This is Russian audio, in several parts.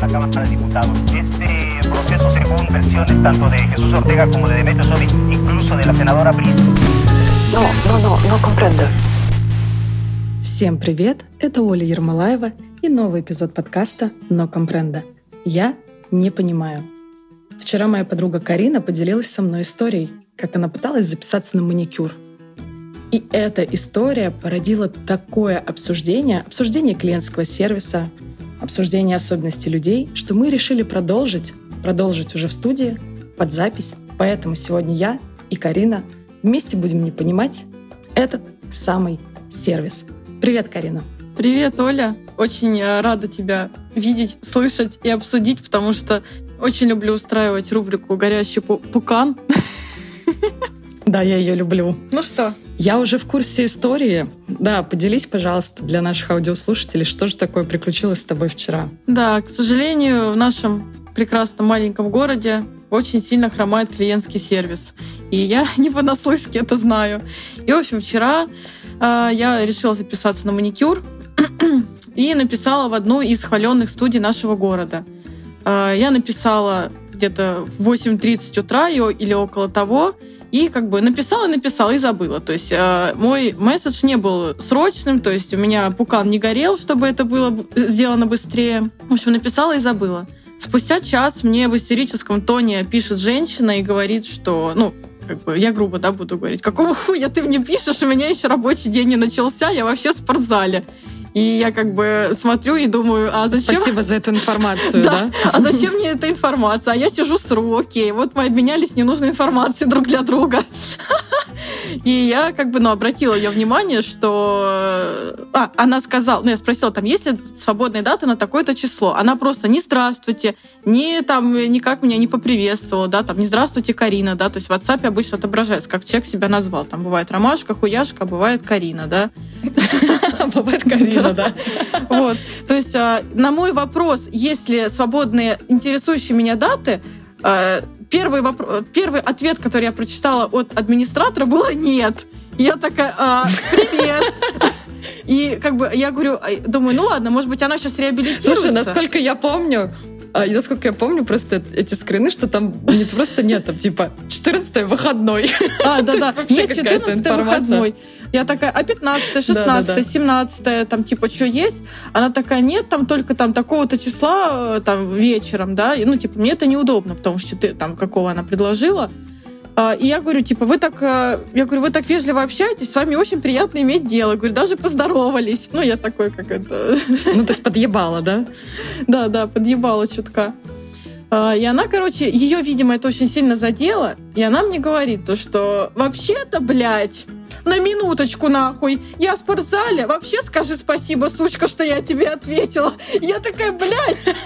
la Cámara de Diputados. Este proceso, según versiones tanto de Jesús Ortega como de Demetrio Sodi, incluso de la senadora Brito. No, no, no, no comprendo. Всем привет! Это Оля Ермолаева и новый эпизод подкаста «Но компренда». Я не понимаю. Вчера моя подруга Карина поделилась со мной историей, как она пыталась записаться на маникюр. И эта история породила такое обсуждение, обсуждение клиентского сервиса, обсуждение особенностей людей, что мы решили продолжить, продолжить уже в студии, под запись. Поэтому сегодня я и Карина вместе будем не понимать этот самый сервис. Привет, Карина. Привет, Оля. Очень э, рада тебя видеть, слышать и обсудить, потому что очень люблю устраивать рубрику «Горящий пукан». Да, я ее люблю. Ну что? Я уже в курсе истории. Да, поделись, пожалуйста, для наших аудиослушателей, что же такое приключилось с тобой вчера. Да, к сожалению, в нашем прекрасном маленьком городе очень сильно хромает клиентский сервис. И я не понаслышке это знаю. И, в общем, вчера э, я решила записаться на маникюр и написала в одну из хваленных студий нашего города. Э, я написала где-то в 8.30 утра или около того, и как бы написала, написала и забыла. То есть э, мой месседж не был срочным, то есть у меня пукан не горел, чтобы это было сделано быстрее. В общем, написала и забыла. Спустя час мне в истерическом тоне пишет женщина и говорит, что, ну, как бы я грубо, да, буду говорить, какого хуя ты мне пишешь, у меня еще рабочий день не начался, я вообще в спортзале. И я как бы смотрю и думаю, а зачем... Спасибо за эту информацию, да? А зачем мне эта информация? А я сижу с окей, вот мы обменялись ненужной информацией друг для друга. И я как бы, ну, обратила ее внимание, что... А, она сказала, ну, я спросила, там, есть ли свободная дата на такое-то число? Она просто не здравствуйте, не там, никак меня не поприветствовала, да, там, не здравствуйте, Карина, да, то есть в WhatsApp обычно отображается, как человек себя назвал. Там бывает Ромашка, Хуяшка, а бывает Карина, да. Бывает Карина, да. Вот. То есть а, на мой вопрос, есть ли свободные интересующие меня даты, а, первый, вопрос, первый ответ, который я прочитала от администратора, было «нет». Я такая, а, привет. И как бы я говорю, думаю, ну ладно, может быть, она сейчас реабилитируется. Слушай, насколько я помню, и насколько я помню, просто эти скрины, что там не просто нет, там типа 14 выходной. А, да, да. Нет, 14 выходной. Я такая, а 15 16 17 там типа что есть? Она такая, нет, там только там такого-то числа э, там вечером, да, ну типа мне это неудобно, потому что ты там какого она предложила. А, и я говорю, типа, вы так, э, я говорю, вы так вежливо общаетесь, с вами очень приятно иметь дело. Я говорю, даже поздоровались. Ну, я такой, как это... Ну, то есть подъебала, да? Да, да, подъебала чутка. А, и она, короче, ее, видимо, это очень сильно задело, и она мне говорит то, что вообще-то, блядь, на минуточку нахуй. Я в спортзале. Вообще скажи спасибо, сучка, что я тебе ответила. Я такая, блядь.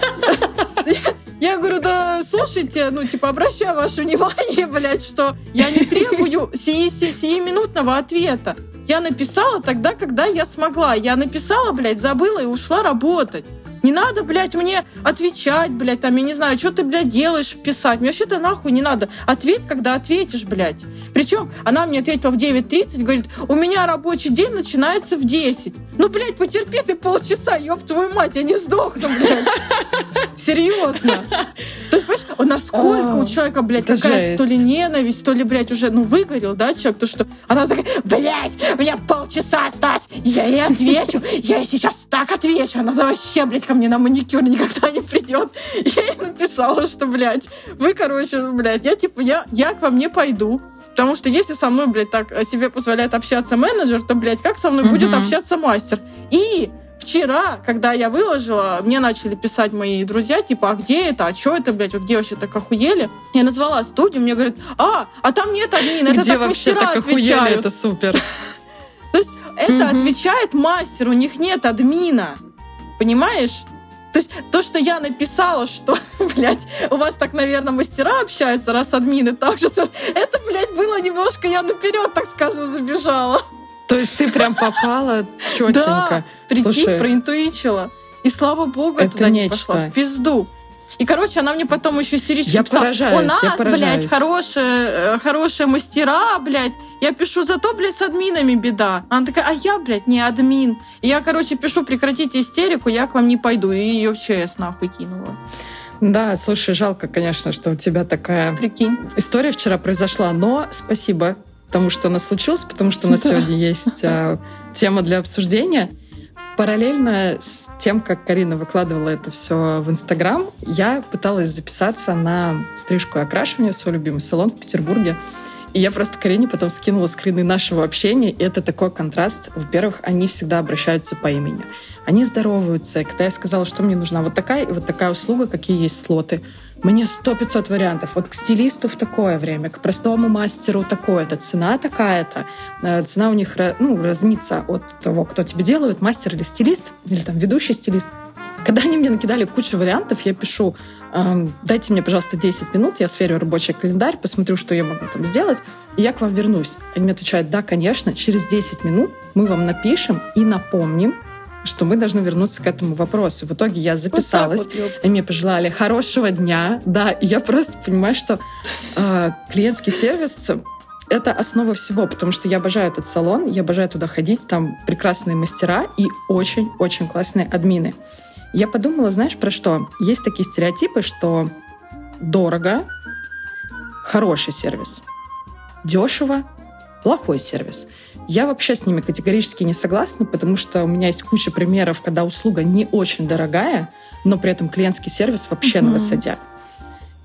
Я говорю, да слушайте, ну, типа, обращаю ваше внимание, блядь, что я не требую сиюминутного ответа. Я написала тогда, когда я смогла. Я написала, блядь, забыла и ушла работать. Не надо, блядь, мне отвечать, блядь, там, я не знаю, что ты, блядь, делаешь, писать. Мне вообще-то нахуй не надо. Ответь, когда ответишь, блядь. Причем она мне ответила в 9.30, говорит, у меня рабочий день начинается в 10. Ну, блядь, потерпи ты полчаса, ёб твою мать, я не сдохну, блядь. Серьезно. Понимаешь, насколько у человека, блядь, какая-то то ли ненависть, то ли, блядь, уже, ну, выгорел, да, человек, то что она такая, блядь, у меня полчаса осталось, я ей отвечу, я ей сейчас так отвечу, она вообще, блядь, ко мне на маникюр никогда не придет. Я ей написала, что, блядь, вы, короче, блядь, я типа, я, я к вам не пойду. Потому что если со мной, блядь, так себе позволяет общаться менеджер, то, блядь, как со мной mm-hmm. будет общаться мастер? И вчера, когда я выложила, мне начали писать мои друзья, типа, а где это, а что это, блядь, вот где вообще так охуели? Я назвала студию, мне говорят, а, а там нет админа, это где так вообще так охуели, это супер. То есть это отвечает мастер, у них нет админа. Понимаешь? То есть то, что я написала, что, блядь, у вас так, наверное, мастера общаются, раз админы так же, то это, блядь, было немножко, я наперед, так скажем, забежала. То есть ты прям попала четенько. Да, прикинь, проинтуичила. И слава богу, это туда не пошла. В пизду. И, короче, она мне потом еще истерично Я писала, поражаюсь, у нас, я поражаюсь. блядь, хорошие, э, хорошие мастера, блядь. Я пишу, зато, блядь, с админами беда. Она такая, а я, блядь, не админ. И я, короче, пишу, прекратите истерику, я к вам не пойду. И ее в ЧС нахуй кинула. Да, слушай, жалко, конечно, что у тебя такая Прикинь. история вчера произошла, но спасибо тому, что она случилась, потому что у нас Да. сегодня есть а, тема для обсуждения. Параллельно с тем, как Карина выкладывала это все в Инстаграм, я пыталась записаться на стрижку и окрашивание в свой любимый салон в Петербурге. И я просто Карине потом скинула скрины нашего общения, и это такой контраст. Во-первых, они всегда обращаются по имени. Они здороваются. Когда я сказала, что мне нужна вот такая и вот такая услуга, какие есть слоты, мне сто пятьсот вариантов. Вот к стилисту в такое время, к простому мастеру такое-то, цена такая-то. Э, Цена у них ну, разнится от того, кто тебе делает, мастер или стилист, или там ведущий стилист. Когда они мне накидали кучу вариантов, я пишу, эм, дайте мне, пожалуйста, 10 минут, я сверю рабочий календарь, посмотрю, что я могу там сделать, и я к вам вернусь. Они мне отвечают, да, конечно, через 10 минут мы вам напишем и напомним, что мы должны вернуться к этому вопросу. В итоге я записалась, Вот вот, ёп. и мне пожелали хорошего дня, да, и я просто понимаю, что э, клиентский сервис это основа всего, потому что я обожаю этот салон, я обожаю туда ходить, там прекрасные мастера и очень-очень классные админы. Я подумала, знаешь, про что? Есть такие стереотипы, что дорого — хороший сервис, дешево — плохой сервис. Я вообще с ними категорически не согласна, потому что у меня есть куча примеров, когда услуга не очень дорогая, но при этом клиентский сервис вообще на Мгм. высоте.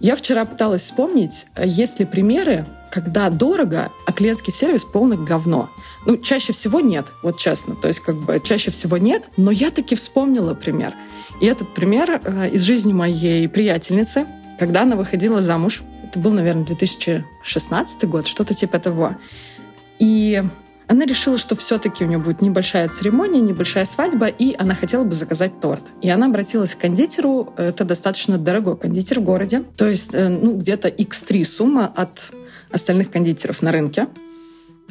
Я вчера пыталась вспомнить, э, есть ли примеры, когда дорого, а клиентский сервис полное говно. Ну, чаще всего нет, вот честно. То есть, как бы, чаще всего нет, но я таки вспомнила пример. И этот пример э, из жизни моей приятельницы, когда она выходила замуж. Это был, наверное, 2016 год, что-то типа того. И она решила, что все-таки у нее будет небольшая церемония, небольшая свадьба, и она хотела бы заказать торт. И она обратилась к кондитеру. Это достаточно дорогой кондитер в городе. То есть, э, ну, где-то x3 сумма от остальных кондитеров на рынке.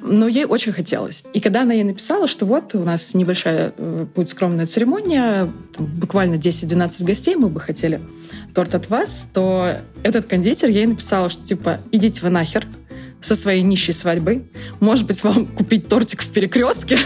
Но ей очень хотелось. И когда она ей написала, что вот у нас небольшая э, будет скромная церемония, буквально 10-12 гостей, мы бы хотели торт от вас, то этот кондитер ей написал, что типа идите вы нахер со своей нищей свадьбой. Может быть, вам купить тортик в перекрестке?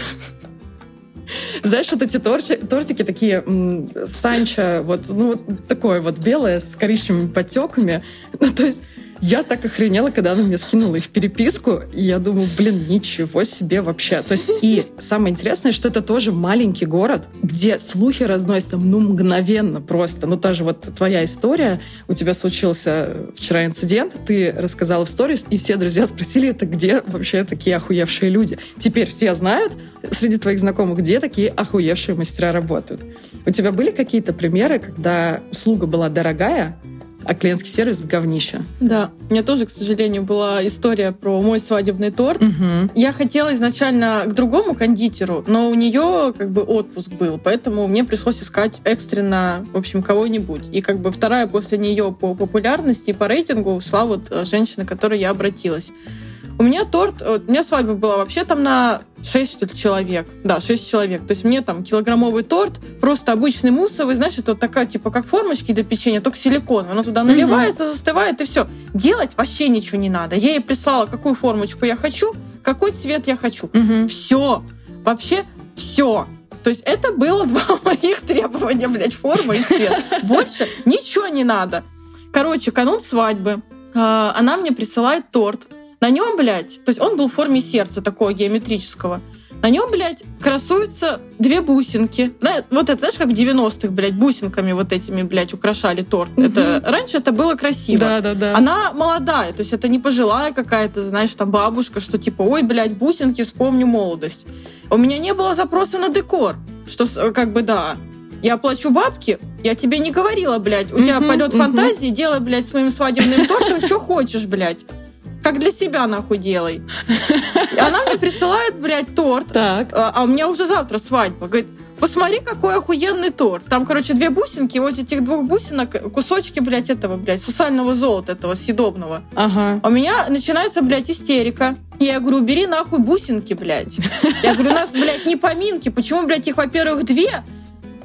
Знаешь, вот эти торти- тортики такие м, санчо, вот, ну, вот такое вот белое с коричневыми подтеками. Ну, то есть я так охренела, когда она мне скинула их переписку. И я думаю, блин, ничего себе вообще. То есть и самое интересное, что это тоже маленький город, где слухи разносятся ну мгновенно просто. Ну та же вот твоя история, у тебя случился вчера инцидент, ты рассказала в сторис, и все друзья спросили, это где вообще такие охуевшие люди? Теперь все знают среди твоих знакомых, где такие охуевшие мастера работают. У тебя были какие-то примеры, когда услуга была дорогая, а клиентский сервис говнище? Да. У меня тоже, к сожалению, была история про мой свадебный торт. Угу. Я хотела изначально к другому кондитеру, но у нее как бы отпуск был, поэтому мне пришлось искать экстренно, в общем, кого-нибудь. И как бы вторая после нее по популярности и по рейтингу шла вот э, женщина, к которой я обратилась. У меня торт, э, у меня свадьба была вообще там на 6, что ли, человек. Да, 6 человек. То есть мне там килограммовый торт, просто обычный муссовый, знаешь, это вот такая, типа, как формочки для печенья, только силиконовая. Оно туда наливается, застывает, и все. Делать вообще ничего не надо. Я ей прислала, какую формочку я хочу, какой цвет я хочу. Угу. Все. Вообще все. То есть это было два моих требования, блядь, форма и цвет. Больше ничего не надо. Короче, канун свадьбы. А, Она мне присылает торт. На нем, блядь, то есть он был в форме сердца такого геометрического. На нем, блядь, красуются две бусинки. Вот это, знаешь, как в 90-х, блядь, бусинками вот этими, блядь, украшали торт. Мгм. Это, раньше это было красиво. Да, да, да. Она молодая, то есть это не пожилая какая-то, знаешь, там бабушка, что типа, ой, блядь, бусинки, вспомню молодость. У меня не было запроса на декор, что как бы да. Я плачу бабки, я тебе не говорила, блядь, у тебя полет фантазии, делай, блядь, с моим свадебным тортом, что хочешь, блядь. Как для себя, нахуй, делай. Она мне присылает, блядь, торт, Так. а а у меня уже завтра свадьба. Говорит, посмотри, какой охуенный торт. Там, короче, две бусинки, возле этих двух бусинок кусочки, блядь, этого, блядь, сусального золота этого съедобного. Ага. А у меня начинается, блядь, истерика. Я говорю, убери нахуй бусинки, блядь. Я говорю, у нас, блядь, не поминки. Почему, блядь, их, во-первых, две?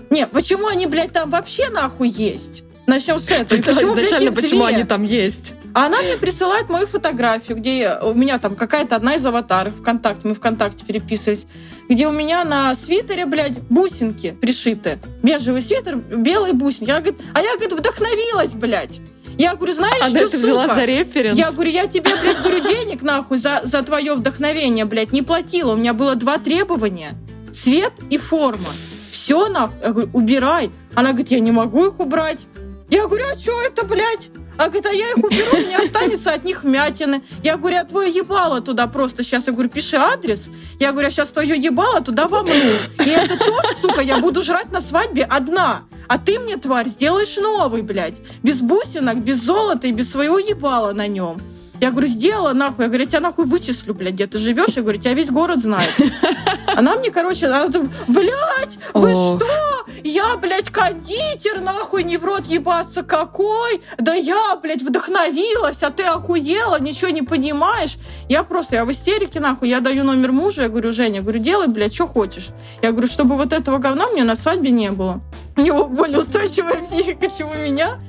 Не, почему они, блядь, там вообще нахуй есть? Начнем с этого. Почему, блядь, изначально, почему две? они там есть? А она мне присылает мою фотографию, где у меня там какая-то одна из аватаров ВКонтакте, мы ВКонтакте переписывались, где у меня на свитере, блядь, бусинки пришиты. Бежевый свитер, белые бусинки. Я, говорит, а я, говорит, вдохновилась, блядь. Я говорю, знаешь, А что, ты взяла сука? за референс? Я говорю, я тебе, блядь, говорю, денег нахуй за, за твое вдохновение, блядь, не платила. У меня было два требования. Цвет и форма. Все нахуй. Я говорю, убирай. Она говорит, я не могу их убрать. Я говорю, а что это, блядь? А говорит, а я их уберу, меня останется от них мятины. Я говорю, а твое ебало туда просто сейчас. Я говорю, пиши адрес. Я говорю, а сейчас твое ебало туда вомну. И этот торт, сука, я буду жрать на свадьбе одна. А ты мне, тварь, сделаешь новый, блядь. Без бусинок, без золота и без своего ебала на нем. Я говорю, сделала нахуй. Я говорю, я тебя нахуй вычислю, блядь, где ты живешь. Я говорю, тебя весь город знает. Она мне, короче, она там, блядь, вы Ох. что? Я, блядь, кондитер, нахуй, не в рот ебаться какой? Да я, блядь, вдохновилась, а ты охуела, ничего не понимаешь. Я просто, я в истерике, нахуй, я даю номер мужа, я говорю, Женя, говорю, делай, блядь, что хочешь. Я говорю, чтобы вот этого говна мне на свадьбе не было. У него более устойчивая психика, чем у меня.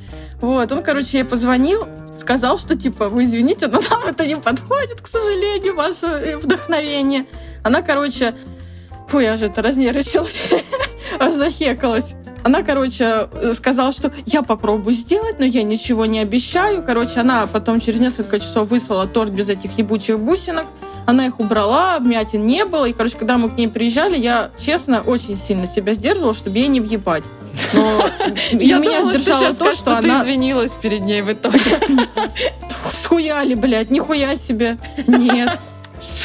Вот, он, короче, ей позвонил, сказал, что, типа, вы извините, но нам это не подходит, к сожалению, ваше э, вдохновение. Она, короче, фу, я же это разнервничалась, аж захекалась. Она, короче, э, сказала, что я попробую сделать, но я ничего не обещаю. Короче, она потом через несколько часов выслала торт без этих ебучих бусинок. Она их убрала, вмятин не было. И, короче, когда мы к ней приезжали, я, честно, очень сильно себя сдерживала, чтобы ей не въебать. Но Я меня думала, сдержало то, скажешь, что что ты она извинилась перед ней в итоге. схуяли, блядь, нихуя себе. Нет.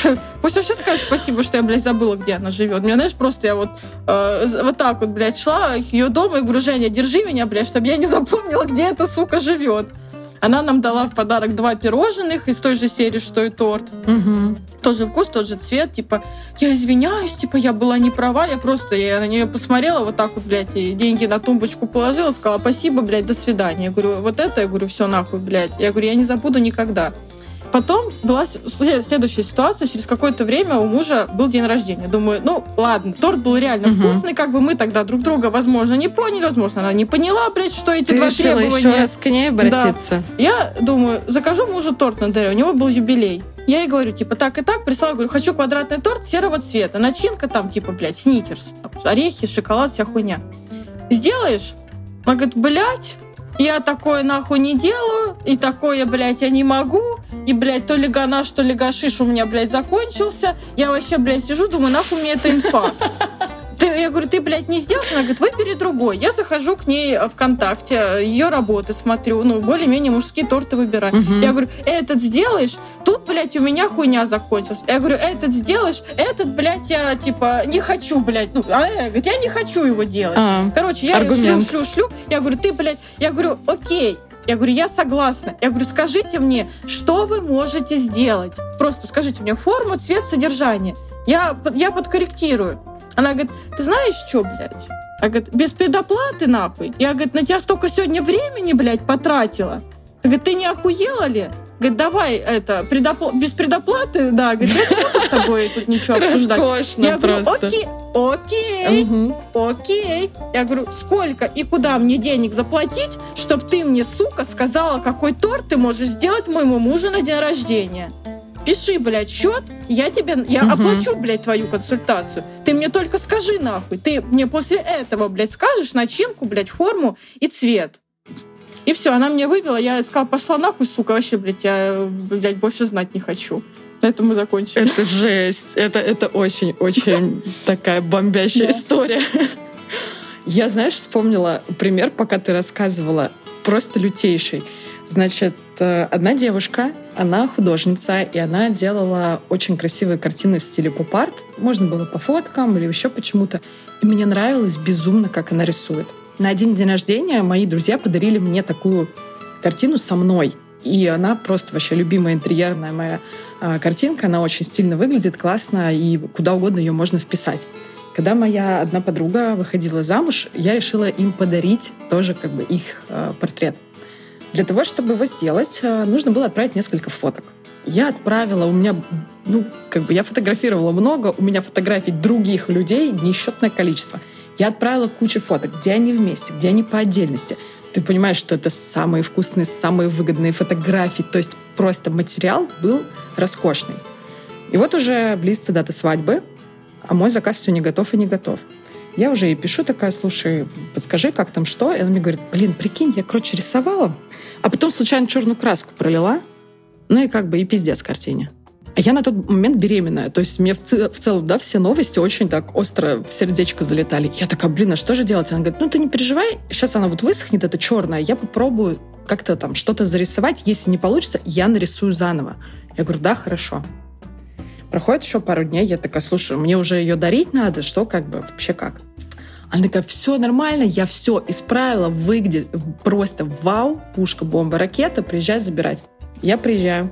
Пусть вообще скажет спасибо, что я, блядь, забыла, где она живет. Мне, знаешь, просто я вот э, вот так вот, блядь, шла к ее дому и говорю, Женя, держи меня, блядь, чтобы я не запомнила, где эта сука живет. Она нам дала в подарок два пирожных из той же серии, что и торт. Мгм. Тоже вкус, тот же цвет. Типа, я извиняюсь, типа, я была не права. Я просто я на нее посмотрела вот так вот, блядь, и деньги на тумбочку положила, сказала, спасибо, блядь, до свидания. Я говорю, вот это, я говорю, все нахуй, блядь. Я говорю, я не забуду никогда. Потом была следующая ситуация. Через какое-то время у мужа был день рождения. Думаю, ну ладно, торт был реально Мгм. вкусный. Как бы мы тогда друг друга, возможно, не поняли. Возможно, она не поняла, блядь, что эти Ты два решила требования. еще раз к ней обратиться? Я думаю, закажу мужу торт на дыре, у него был юбилей. Я ей говорю, типа, так и так, прислала, говорю, хочу квадратный торт серого цвета. Начинка там, типа, блядь, сникерс. Орехи, шоколад, вся хуйня. Сделаешь? Она говорит, блядь, я такое нахуй не делаю, и такое, блядь, я не могу, и, блядь, то ли ганаш, то ли гашиш у меня, блядь, закончился. Я вообще, блядь, сижу, думаю, нахуй мне эта инфа. Я говорю, ты, блядь, не сделал? Она говорит, выбери другой. Я захожу к ней э, ВКонтакте, ее работы смотрю, ну, более-менее мужские торты выбираю. Мгм. Я говорю, этот сделаешь? Тут, блядь, у меня хуйня закончилась. Я говорю, этот сделаешь? Этот, блядь, я, типа, не хочу, блядь. Ну, она говорит, я не хочу его делать. А, Короче, я ее шлю, Аргумент. шлю, шлю. Я говорю, ты, блядь, я говорю, окей. Я говорю, я согласна. Я говорю, скажите мне, что вы можете сделать? Просто скажите мне форму, цвет, содержание. Я, я подкорректирую. Она говорит, ты знаешь что, блядь? Я говорит, без предоплаты нахуй. Я, говорит, на тебя столько сегодня времени, блядь, потратила. Я говорит, ты не охуела ли? Говорит, давай это, предопла- без предоплаты, да. Говорит, я не буду с тобой тут ничего обсуждать. роскошно Я говорю, просто. окей, окей. Мгм. Окей. Я говорю, сколько и куда мне денег заплатить, чтобы ты мне, сука, сказала, какой торт ты можешь сделать моему мужу на день рождения? Пиши, блядь, счет, я тебе, я Мгм. оплачу, блядь, твою консультацию. Ты мне только скажи, нахуй. Ты мне после этого, блядь, скажешь начинку, блядь, форму и цвет. И все, она мне вывела, я сказала, пошла нахуй, сука, вообще, блядь, я, блядь, больше знать не хочу. На этом мы закончили. Это жесть. Это, это очень-очень такая бомбящая история. Я, знаешь, вспомнила пример, пока ты рассказывала, просто лютейший. Значит, одна девушка, она художница, и она делала очень красивые картины в стиле поп-арт. Можно было по фоткам или еще почему-то. И мне нравилось безумно, как она рисует. На один день рождения мои друзья подарили мне такую картину со мной. И она просто вообще любимая интерьерная моя а, картинка. Она очень стильно выглядит, классно, и куда угодно ее можно вписать. Когда моя одна подруга выходила замуж, я решила им подарить тоже как бы их э, портрет. Для того, чтобы его сделать, э, нужно было отправить несколько фоток. Я отправила, у меня, ну, как бы я фотографировала много, у меня фотографий других людей несчетное количество. Я отправила кучу фоток, где они вместе, где они по отдельности. ты понимаешь, что это самые вкусные, самые выгодные фотографии. То есть просто материал был роскошный. И вот уже близится дата свадьбы, а мой заказ все не готов и не готов. Я уже ей пишу такая, слушай, подскажи, как там что? И она мне говорит, блин, прикинь, я, короче, рисовала, а потом случайно черную краску пролила, ну и как бы и пиздец картине. А я на тот момент беременная. То есть мне в, в целом, да, все новости очень так остро в сердечко залетали. Я такая, блин, а что же делать? Она говорит, ну ты не переживай, сейчас она вот высохнет, это черная, я попробую как-то там что-то зарисовать. Если не получится, я нарисую заново. Я говорю, да, хорошо. Проходит еще пару дней, я такая, слушай, мне уже ее дарить надо, что как бы вообще как? Она такая, все нормально, я все исправила, выглядит просто вау, пушка, бомба, ракета, приезжай забирать. Я приезжаю,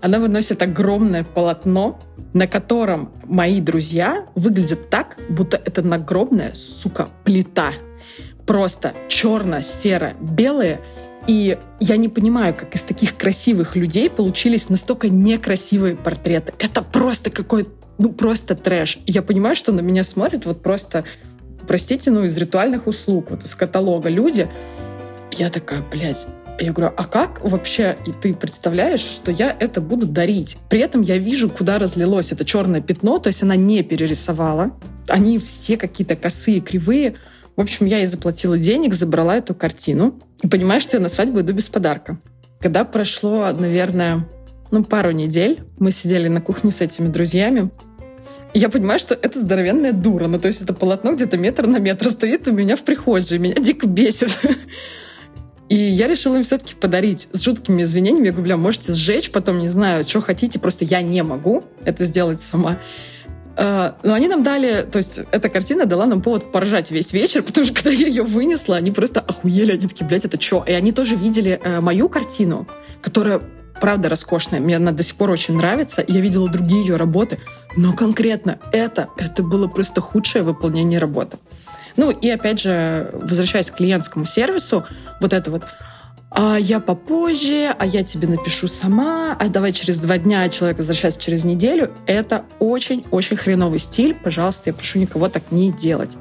она выносит огромное полотно, на котором мои друзья выглядят так, будто это нагробная, сука, плита. Просто черно-серо-белые. И я не понимаю, как из таких красивых людей получились настолько некрасивые портреты. Это просто какой ну, просто трэш. И я понимаю, что на меня смотрят вот просто, простите, ну, из ритуальных услуг, вот из каталога люди. Я такая, блядь, я говорю, а как вообще и ты представляешь, что я это буду дарить? При этом я вижу, куда разлилось это черное пятно, то есть она не перерисовала. Они все какие-то косые, кривые. В общем, я ей заплатила денег, забрала эту картину. И понимаешь, что я на свадьбу иду без подарка. Когда прошло, наверное, ну, пару недель, мы сидели на кухне с этими друзьями, я понимаю, что это здоровенная дура. Ну, то есть это полотно где-то метр на метр стоит у меня в прихожей. Меня дико бесит. И я решила им все-таки подарить с жуткими извинениями. Я говорю, бля, можете сжечь, потом не знаю, что хотите, просто я не могу это сделать сама. А, но они нам дали, то есть эта картина дала нам повод поржать весь вечер, потому что когда я ее вынесла, они просто охуели, они такие, блядь, это что? И они тоже видели э, мою картину, которая правда роскошная, мне она до сих пор очень нравится, я видела другие ее работы, но конкретно это, это было просто худшее выполнение работы. Ну и опять же, возвращаясь к клиентскому сервису, вот это вот а я попозже, а я тебе напишу сама, а давай через два дня, человек возвращается через неделю. Это очень-очень хреновый стиль. Пожалуйста, я прошу никого так не делать.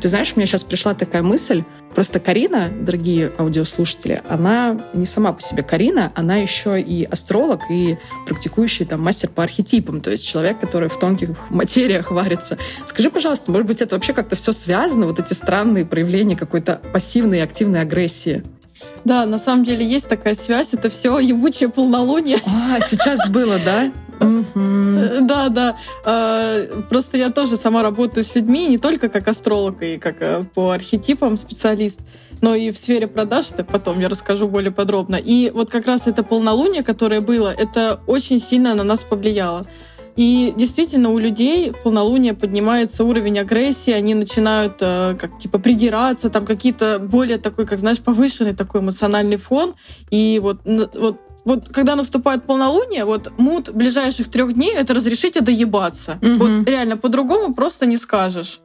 Ты знаешь, мне сейчас пришла такая мысль. Просто Карина, дорогие аудиослушатели, она не сама по себе Карина, она еще и астролог, и практикующий там мастер по архетипам, то есть человек, который в тонких материях варится. Скажи, пожалуйста, может быть, это вообще как-то все связано, вот эти странные проявления какой-то пассивной и активной агрессии? Да, на самом деле есть такая связь, это все ебучее полнолуние. А, сейчас было, да? Да, да. А, просто я тоже сама работаю с людьми, не только как астролог и как э, по архетипам специалист, но и в сфере продаж, это потом я расскажу более подробно. И вот как раз это полнолуние, которое было, это очень сильно на нас повлияло. И действительно у людей в полнолуние поднимается уровень агрессии, они начинают э, как типа придираться, там какие-то более такой, как знаешь, повышенный такой эмоциональный фон. И вот, вот вот когда наступает полнолуние, вот мут ближайших трех дней это разрешите доебаться. Угу. Вот реально по-другому просто не скажешь.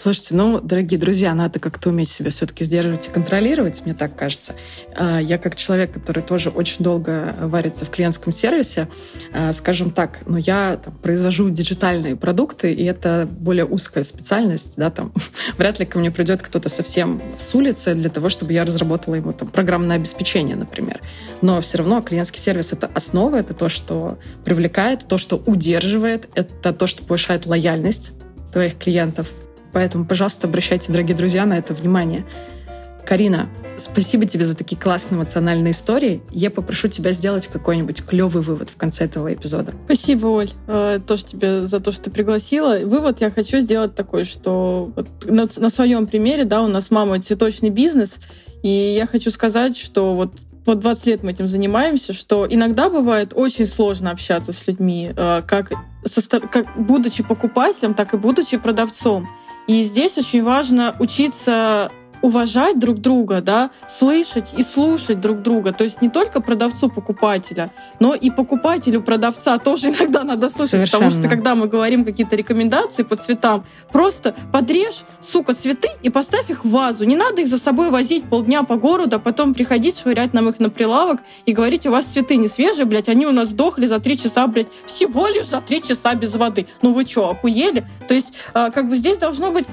Слушайте, ну, дорогие друзья, надо как-то уметь себя все-таки сдерживать и контролировать, мне так кажется. А, я как человек, который тоже очень долго варится в клиентском сервисе, а, скажем так, ну, я там, произвожу диджитальные продукты, и это более узкая специальность, да, там, вряд ли ко мне придет кто-то совсем с улицы для того, чтобы я разработала ему там программное обеспечение, например. Но все равно клиентский сервис — это основа, это то, что привлекает, то, что удерживает, это то, что повышает лояльность твоих клиентов. Поэтому, пожалуйста, обращайте, дорогие друзья, на это внимание. Карина, спасибо тебе за такие классные эмоциональные истории. Я попрошу тебя сделать какой-нибудь клевый вывод в конце этого эпизода. Спасибо, Оль, э, тоже тебе за то, что ты пригласила. Вывод я хочу сделать такой, что вот на, на своем примере, да, у нас мама цветочный бизнес, и я хочу сказать, что вот вот 20 лет мы этим занимаемся, что иногда бывает очень сложно общаться с людьми, э, как, со, как будучи покупателем, так и будучи продавцом. И здесь очень важно учиться уважать друг друга, да, слышать и слушать друг друга. То есть не только продавцу покупателя, но и покупателю продавца тоже иногда надо слушать. Совершенно. Потому что когда мы говорим какие-то рекомендации по цветам, просто подрежь, сука, цветы и поставь их в вазу. Не надо их за собой возить полдня по городу, а потом приходить, швырять нам их на прилавок и говорить, у вас цветы не свежие, блядь, они у нас сдохли за три часа, блядь, всего лишь за три часа без воды. Ну вы что, охуели? То есть, а, как бы здесь должно быть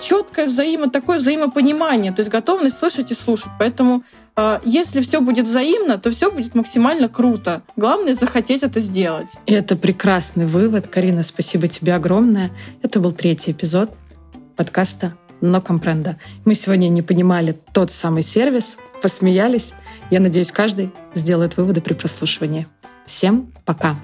четкое взаимо, такое взаимопонимание, то есть готовность слышать и слушать. Поэтому э, если все будет взаимно, то все будет максимально круто. Главное захотеть это сделать. И это прекрасный вывод. Карина, спасибо тебе огромное. Это был третий эпизод подкаста «Но компренда». Мы сегодня не понимали тот самый сервис, посмеялись. Я надеюсь, каждый сделает выводы при прослушивании. Всем пока!